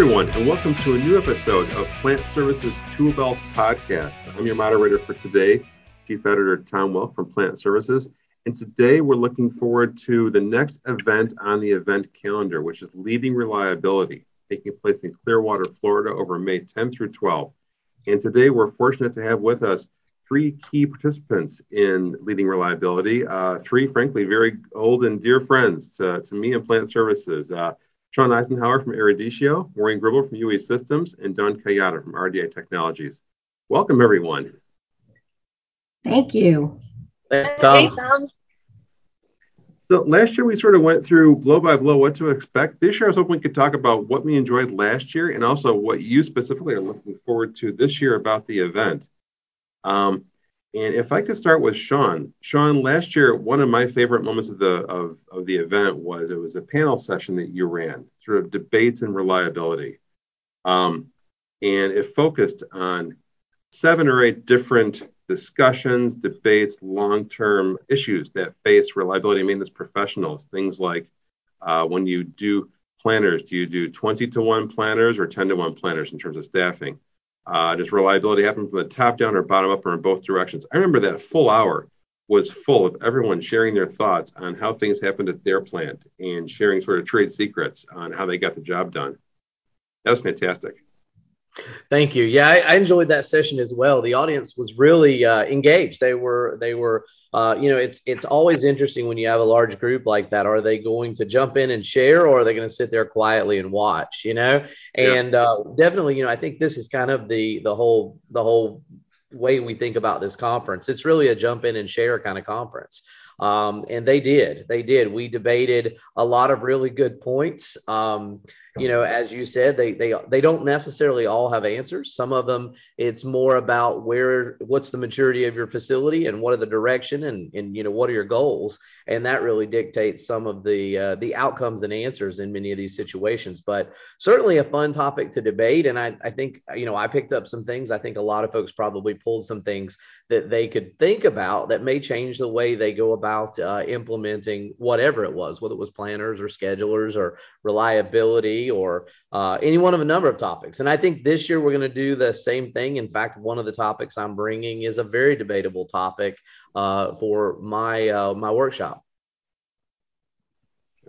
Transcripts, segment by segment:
Everyone, and welcome to a new episode of Plant Services Tool Belt Podcast. I'm your moderator for today, Chief Editor Tom Wilk from Plant Services. And today we're looking forward to the next event on the event calendar, which is Leading Reliability, taking place in Clearwater, Florida over May 10 through 12. And today we're fortunate to have with us three key participants in Leading Reliability, uh, three, frankly, very old and dear friends to, to me and Plant Services. Uh, Shon Isenhour from Eruditio, Maureen Gribble from UE Systems, and Don Kayada from RDI Technologies. Welcome, everyone. Thank you. Thanks, Tom. Thanks, Tom. So last year we sort of went through blow by blow what to expect. This year I was hoping we could talk about what we enjoyed last year and also what you specifically are looking forward to this year about the event. Um, and if I could start with Shon, Shon, last year one of my favorite moments of the of, of the event was it was a panel session that you ran, sort of debates and reliability, um, and it focused on seven or eight different discussions, debates, long-term issues that face reliability maintenance professionals. Things like uh, when you do planners, do you do 20 to 1 planners or 10 to 1 planners in terms of staffing? Uh, does reliability happen from the top down or bottom up or in both directions? I remember that full hour was full of everyone sharing their thoughts on how things happened at their plant and sharing sort of trade secrets on how they got the job done. That was fantastic. Thank you. Yeah, I, I, enjoyed that session as well. The audience was really uh, engaged. They were, they were, uh, you know, it's it's always interesting when you have a large group like that. Are they going to jump in and share, or are they going to sit there quietly and watch? You know, and yeah. uh, definitely, you know, I think this is kind of the the whole the whole way we think about this conference. It's really a jump in and share kind of conference. Um, and they did. They did. We debated a lot of really good points. Um, you know, as you said, they they they don't necessarily all have answers. Some of them, it's more about where, what's the maturity of your facility, and what are the direction, and and you know, what are your goals, and that really dictates some of the uh, the outcomes and answers in many of these situations. But certainly a fun topic to debate, and I I think you know I picked up some things. I think a lot of folks probably pulled some things that they could think about that may change the way they go about uh, implementing whatever it was, whether it was planners or schedulers or reliability or uh, any one of a number of topics. And I think this year we're going to do the same thing. In fact, one of the topics I'm bringing is a very debatable topic uh, for my uh, my workshop.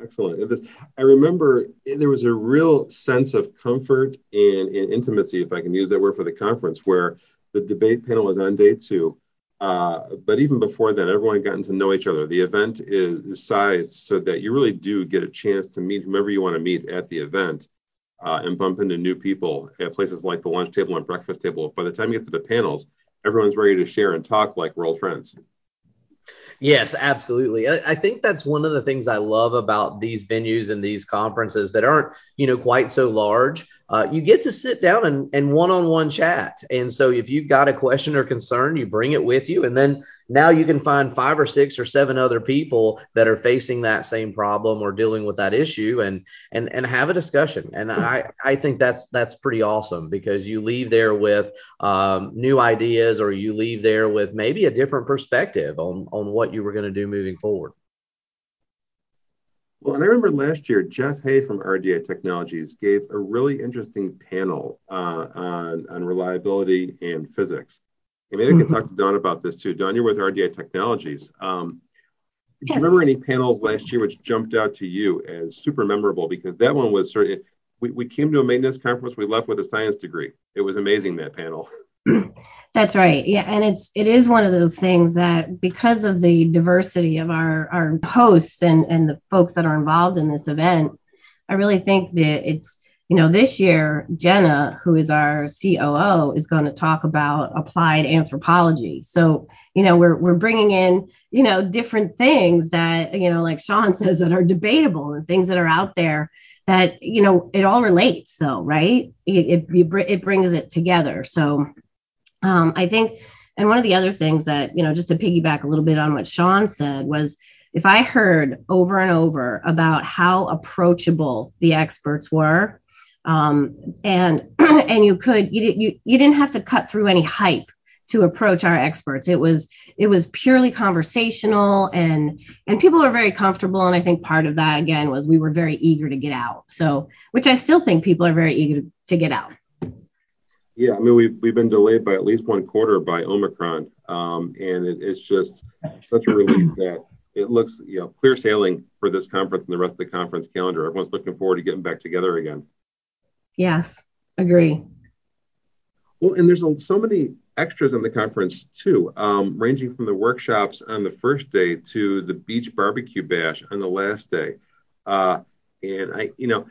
Excellent. This, I remember there was a real sense of comfort and, and intimacy, if I can use that word for the conference, where the debate panel was on day two. Uh, but even before then, everyone had gotten to know each other. The event is, is, sized so that you really do get a chance to meet whomever you want to meet at the event uh, and bump into new people at places like the lunch table and breakfast table. By the time you get to the panels, everyone's ready to share and talk like we're old friends. Yes, absolutely. I, I, think that's one of the things I love about these venues and these conferences that aren't, you know, quite so large. Uh, you get to sit down and, and one-on-one chat. And so if you've got a question or concern, you bring it with you. And then now you can find five or six or seven other people that are facing that same problem or dealing with that issue and and and have a discussion. And I, I think that's that's pretty awesome because you leave there with um, new ideas or you leave there with maybe a different perspective on on what you were going to do moving forward. Well, and I remember last year, Jeff Hay from RDI Technologies gave a really interesting panel uh, on, on reliability and physics. And maybe I could talk to Don about this too. Don, you're with RDI Technologies. Um, yes. Do you remember any panels last year which jumped out to you as super memorable? Because that one was sort of, we, we came to a maintenance conference, we left with a science degree. It was amazing, that panel. That's right. Yeah, and it's it is one of those things that because of the diversity of our our hosts and and the folks that are involved in this event, I really think that it's you know this year Jenna, who is our COO, is going to talk about applied anthropology. So you know we're we're bringing in you know different things that you know like Shon says that are debatable and things that are out there that you know it all relates though right it, it, it brings it together so um, I think, and one of the other things that, you know, just to piggyback a little bit on what Shon said was if I heard over and over about how approachable the experts were, um, and and you could you, you you didn't have to cut through any hype to approach our experts. It was it was purely conversational and and people were very comfortable. And I think part of that again was we were very eager to get out. So which I still think people are very eager to get out. Yeah, I mean we've we've been delayed by at least one quarter by Omicron, um, and it, it's just such a relief that it looks you know clear sailing for this conference and the rest of the conference calendar. Everyone's looking forward to getting back together again. Yes, agree. Well, and there's so many extras in the conference too, um, ranging from the workshops on the first day to the beach barbecue bash on the last day. Uh, and I, you know,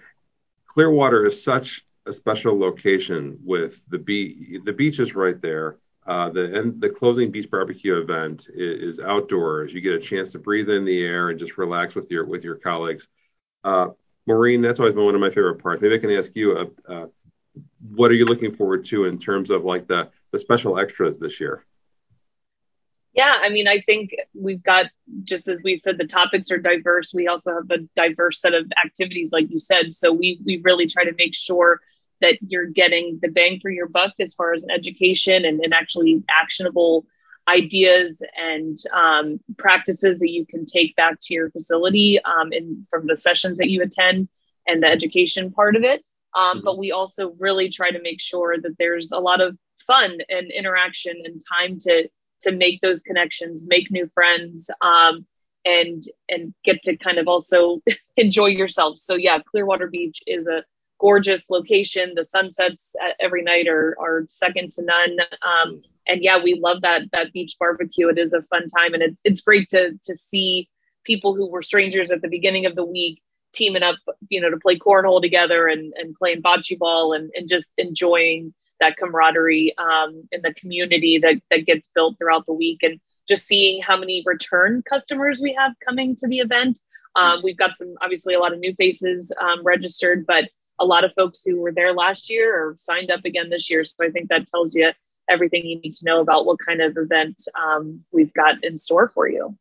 Clearwater is such a special location with the beach. The beach is right there. Uh, the and the closing beach barbecue event is, is, outdoors. You get a chance to breathe in the air and just relax with your with your colleagues. Uh, Maureen, that's always been one of my favorite parts. Maybe I can ask you, uh, uh what are you looking forward to in terms of like the the special extras this year? Yeah, I mean, I think we've got just as we said, the topics are diverse. We also have a diverse set of activities, like you said. So we we really try to make sure that you're getting the bang for your buck as far as an education and, and actually actionable ideas and um, practices that you can take back to your facility um, and from the sessions that you attend and the education part of it. Um, mm-hmm. But we also really try to make sure that there's a lot of fun and interaction and time to to make those connections, make new friends, um, and and get to kind of also enjoy yourself. So yeah, Clearwater Beach is a gorgeous location. The sunsets every night are, are second to none. Um, and yeah, we love that that beach barbecue. It is a fun time, and it's it's great to to see people who were strangers at the beginning of the week teaming up, you know, to play cornhole together and and playing bocce ball and and just enjoying that camaraderie um, in the community that that gets built throughout the week, and just seeing how many return customers we have coming to the event. Um, we've got some obviously a lot of new faces um, registered, but a lot of folks who were there last year or signed up again this year. So I think that tells you everything you need to know about what kind of event um, we've got in store for you.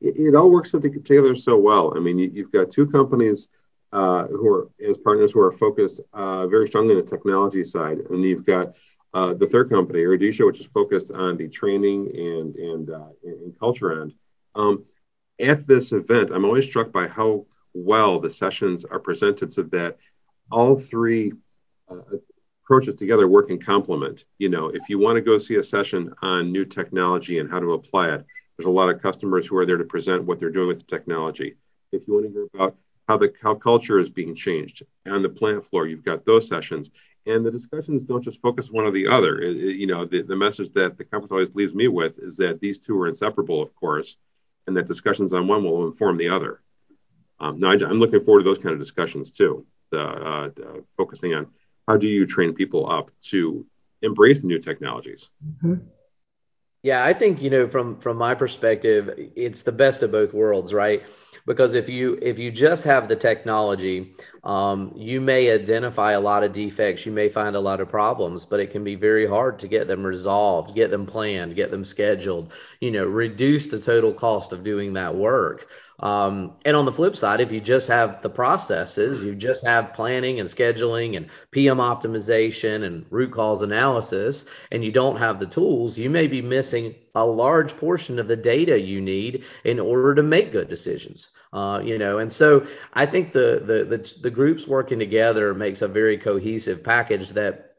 It, it all works together so well. I mean, you, have got two companies uh, who are as partners who are focused uh, very strongly on the technology side, and you've got uh, the third company, Eruditio, which is focused on the training and and, uh, and culture end. Um, at this event, I'm always struck by how well the sessions are presented so that all three uh, approaches together work in complement. You know, if you want to go see a session on new technology and how to apply it, there's a lot of customers who are there to present what they're doing with the technology. If you want to hear about how the how culture is being changed on the plant floor, you've got those sessions. And the discussions don't just focus one or the other. It, it, you know, the, the message that the conference always leaves me with is that these two are inseparable, of course, and that discussions on one will inform the other. Um, now, I, am looking forward to those kind of discussions too, uh, uh, focusing on how do you train people up to embrace new technologies. Mm-hmm. Yeah, I think you know from from my perspective, it's the best of both worlds, right? Because if you if you just have the technology, um, you may identify a lot of defects, you may find a lot of problems, but it can be very hard to get them resolved, get them planned, get them scheduled. You know, reduce the total cost of doing that work. Um, and on the flip side, if you just have the processes, you just have planning and scheduling and PM optimization and root cause analysis, and you don't have the tools, you may be missing a large portion of the data you need in order to make good decisions. Uh, you know, and so I think the, the the the groups working together makes a very cohesive package that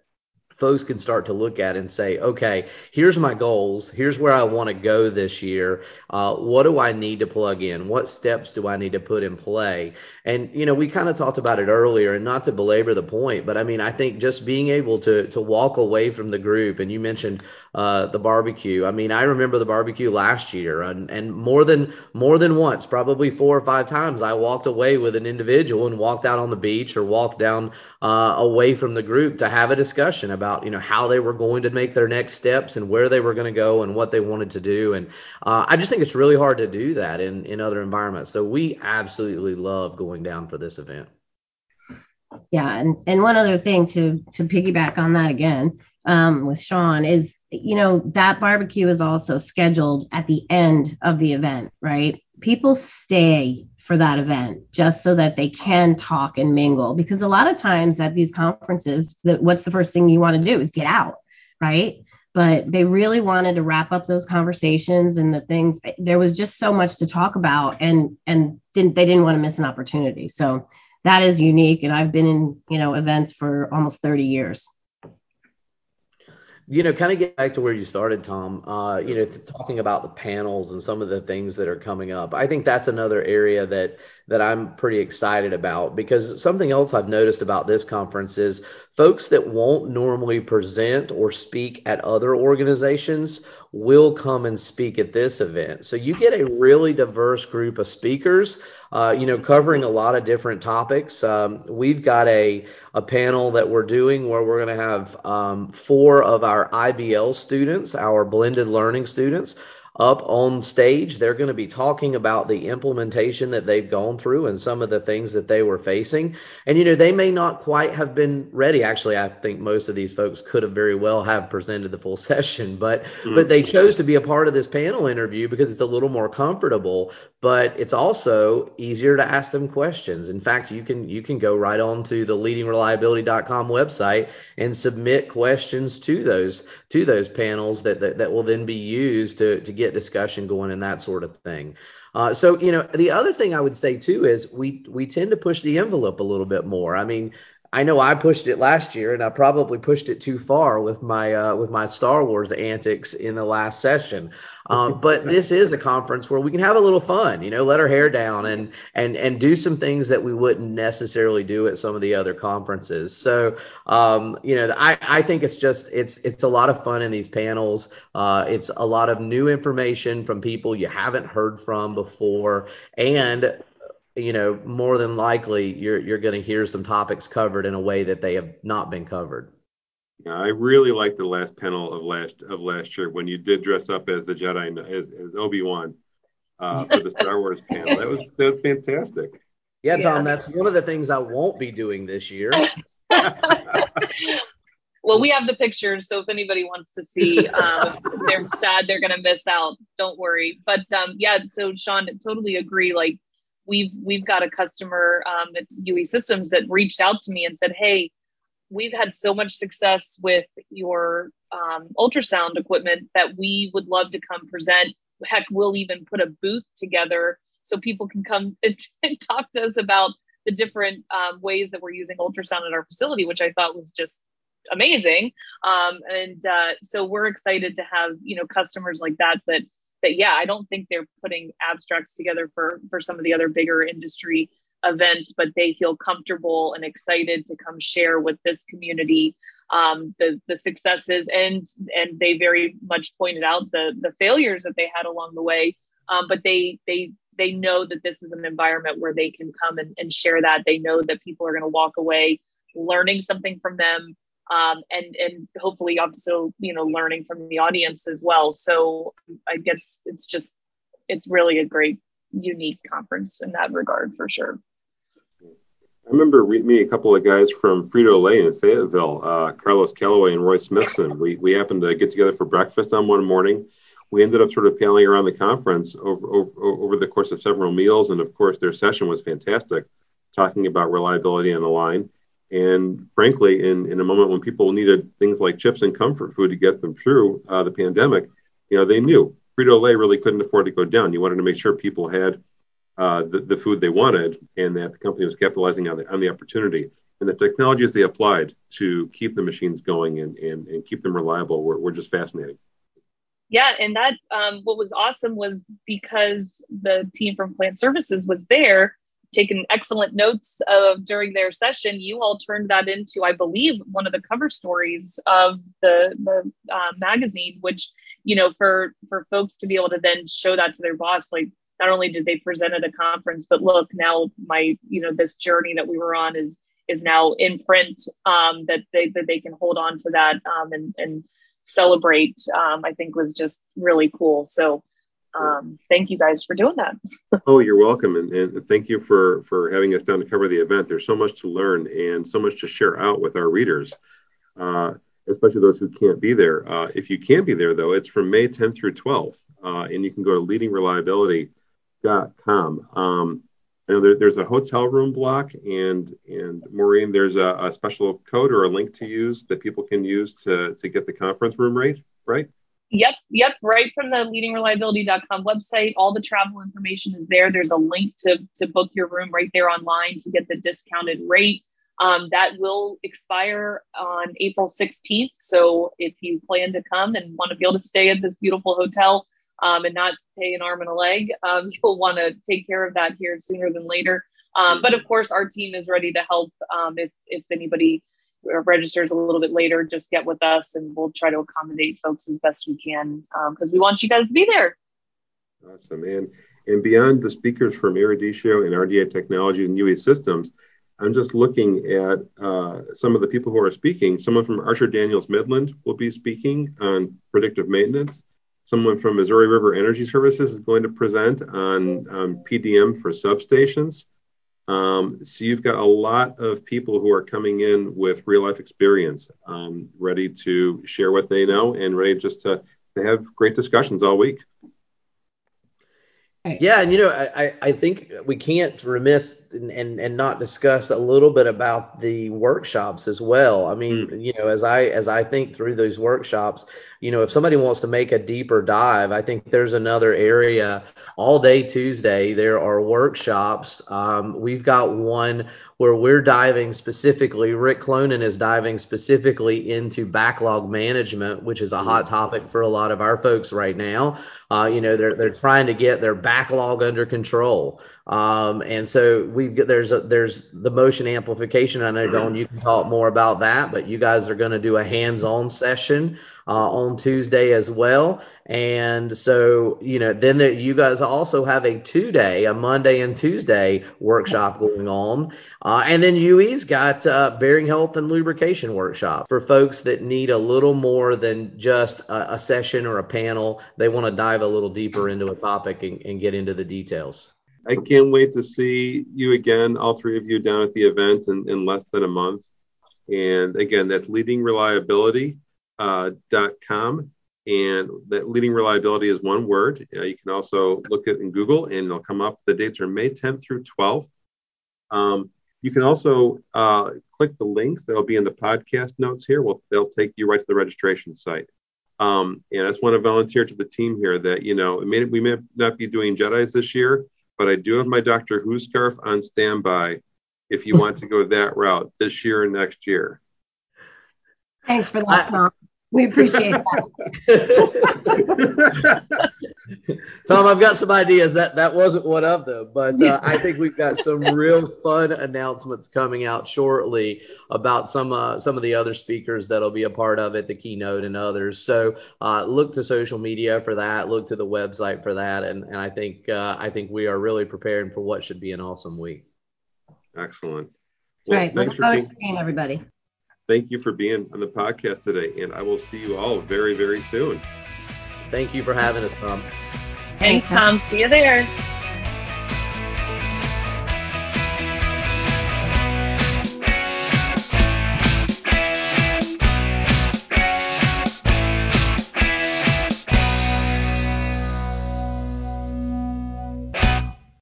folks can start to look at and say, okay, here's my goals. Here's where I want to go this year. Uh, what do I need to plug in? What steps do I need to put in play? And, you know, we kind of talked about it earlier and not to belabor the point, but I mean, I think just being able to, to walk away from the group and you mentioned uh, the barbecue. I mean, I remember the barbecue last year, and, and more than more than once, probably four or five times, I walked away with an individual and walked out on the beach or walked down uh, away from the group to have a discussion about you know how they were going to make their next steps and where they were going to go and what they wanted to do. And uh, I just think it's really hard to do that in in other environments. So we absolutely love going down for this event. Yeah, and and one other thing to to piggyback on that again um, with Shon is, you know, that barbecue is also scheduled at the end of the event, right? People stay for that event just so that they can talk and mingle because a lot of times at these conferences, the, what's the first thing you want to do is get out, right? but they really wanted to wrap up those conversations and the things there was just so much to talk about and and didn't they didn't want to miss an opportunity so that is unique and i've been in you know events for almost 30 years you know, kind of get back to where you started, Tom. Uh, you know, talking about the panels and some of the things that are coming up. I think that's another area that that I'm pretty excited about because something else I've noticed about this conference is folks that won't normally present or speak at other organizations will come and speak at this event. So you get a really diverse group of speakers uh, you know, covering a lot of different topics. Um, we've got a, a panel that we're doing where we're going to have um, four of our IBL students, our blended learning students, up on stage. They're going to be talking about the implementation that they've gone through and some of the things that they were facing. And, you know, they may not quite have been ready. Actually, I think most of these folks could have very well have presented the full session, but, mm-hmm. but they chose to be a part of this panel interview because it's a little more comfortable, but it's also easier to ask them questions. In fact, you can, you can go right on to the leadingreliability.com website and submit questions to those, to those panels that, that, that will then be used to, to get get discussion going and that sort of thing. Uh, so you know, the other thing I would say too is we we tend to push the envelope a little bit more. I mean, I know I pushed it last year, and I probably pushed it too far with my uh, with my Star Wars antics in the last session. Uh, but this is a conference where we can have a little fun, you know, let our hair down and and and do some things that we wouldn't necessarily do at some of the other conferences. So, um, you know, I I think it's just it's it's a lot of fun in these panels. Uh, it's a lot of new information from people you haven't heard from before, and you know, more than likely you're you're going to hear some topics covered in a way that they have not been covered. Yeah, I really liked the last panel of last of last year when you did dress up as the Jedi as, as Obi Wan uh, for the Star Wars panel. That was that was fantastic. Yeah, Tom, yeah. that's one of the things I won't be doing this year. well, we have the pictures, so if anybody wants to see, um, they're sad they're going to miss out. Don't worry. But um, yeah, so Shon, totally agree. Like we've we've got a customer um, at UE Systems that reached out to me and said, "Hey, we've had so much success with your um, ultrasound equipment that we would love to come present. Heck, we'll even put a booth together so people can come and, and talk to us about the different um, ways that we're using ultrasound at our facility, which I thought was just amazing. Um, and uh, so we're excited to have you know customers like that that that yeah, I don't think they're putting abstracts together for for some of the other bigger industry events, but they feel comfortable and excited to come share with this community um, the the successes and and they very much pointed out the the failures that they had along the way. Um, but they they they know that this is an environment where they can come and, and share that. They know that people are going to walk away learning something from them um, and and hopefully also you know learning from the audience as well. So I guess it's just it's really a great unique conference in that regard for sure. I remember we, meeting a couple of guys from Frito Lay in Fayetteville, uh, Carlos Calloway and Roy Smithson. We we happened to get together for breakfast on one morning. We ended up sort of paneling around the conference over, over over the course of several meals, and of course their session was fantastic, talking about reliability and Align. And frankly, in, in a moment when people needed things like chips and comfort food to get them through uh, the pandemic, you know, they knew Frito Lay really couldn't afford to go down. You wanted to make sure people had uh, the, the food they wanted and that the company was capitalizing on the, on the opportunity. And the technologies they applied to keep the machines going and, and, and keep them reliable were, were just fascinating. Yeah, and that um, what was awesome was because the team from Plant Services was there, taken excellent notes of during their session. You all turned that into, I believe, one of the cover stories of the the uh, magazine. Which you know, for for folks to be able to then show that to their boss, like not only did they present at a conference, but look, now my you know this journey that we were on is is now in print. Um, that they that they can hold on to that um, and and celebrate. Um, I think was just really cool. So um, thank you guys for doing that. oh, you're welcome, and, and thank you for for having us down to cover the event. There's so much to learn and so much to share out with our readers, uh, especially those who can't be there. Uh, if you can't be there, though, it's from May 10th through 12th, uh, and you can go to leadingreliability.com. Um, I know there, there's a hotel room block, and and Maureen, there's a, a, special code or a link to use that people can use to to get the conference room rate. right? Yep, yep, right from the leadingreliability.com website. All the travel information is there. There's a link to to book your room right there online to get the discounted rate. Um, that will expire on April 16th. So if you plan to come and want to be able to stay at this beautiful hotel um, and not pay an arm and a leg, um, you'll want to take care of that here sooner than later. Um, but of course, our team is ready to help um, if if anybody registers a little bit later. Just get with us, and we'll try to accommodate folks as best we can because um, we want you guys to be there. Awesome, and and beyond the speakers from Eruditio and RDI Technology and UE Systems, I'm just looking at uh, some of the people who are speaking. Someone from Archer Daniels Midland will be speaking on predictive maintenance. Someone from Missouri River Energy Services is going to present on um, PDM for substations. Um, so you've got a lot of people who are coming in with real life experience, um, ready to share what they know and ready just to, to have great discussions all week. Yeah, and you know, I, I think we can't remiss and, and, and not discuss a little bit about the workshops as well. I mean, mm. you know, as I as I think through those workshops, you know, if somebody wants to make a deeper dive, I think there's another area all day Tuesday. There are workshops. Um, we've got one where we're diving specifically, Rick Clonan is diving specifically into backlog management, which is a hot topic for a lot of our folks right now. Uh, you know, they're, they're trying to get their backlog under control. Um, and so we've got, there's a, there's the motion amplification. I know Don, you can talk more about that, but you guys are going to do a hands-on session uh, on Tuesday as well. And so, you know, then you guys also have a two day, a Monday and Tuesday workshop going on. Uh, and then UE's got uh, bearing health and lubrication workshop for folks that need a little more than just a, a session or a panel. They want to dive a little deeper into a topic and, and get into the details. I can't wait to see you again, all three of you down at the event in, in less than a month. And again, that's leadingreliability.com. Uh, and that leading reliability is one word. Uh, you can also look at in Google and it'll come up. The dates are May 10th through 12th. Um, you can also uh, click the links that'll be in the podcast notes here. Well, they'll take you right to the registration site. Um, and I just want to volunteer to the team here that, you know, may, we may not be doing Jedi's this year, but I do have my Doctor Who scarf on standby if you want to go that route this year and next year. Thanks for that. We appreciate that. Tom, I've got some ideas. That that wasn't one of them, but uh, I think we've got some real fun announcements coming out shortly about some uh, some of the other speakers that'll be a part of it, the keynote and others. So uh, look to social media for that. Look to the website for that, and and I think uh, I think we are really preparing for what should be an awesome week. Excellent. Well, right. Looking forward to seeing everybody thank you for being on the podcast today. And I will see you all very, very soon. Thank you for having us, Tom. Thanks, Tom. See you there.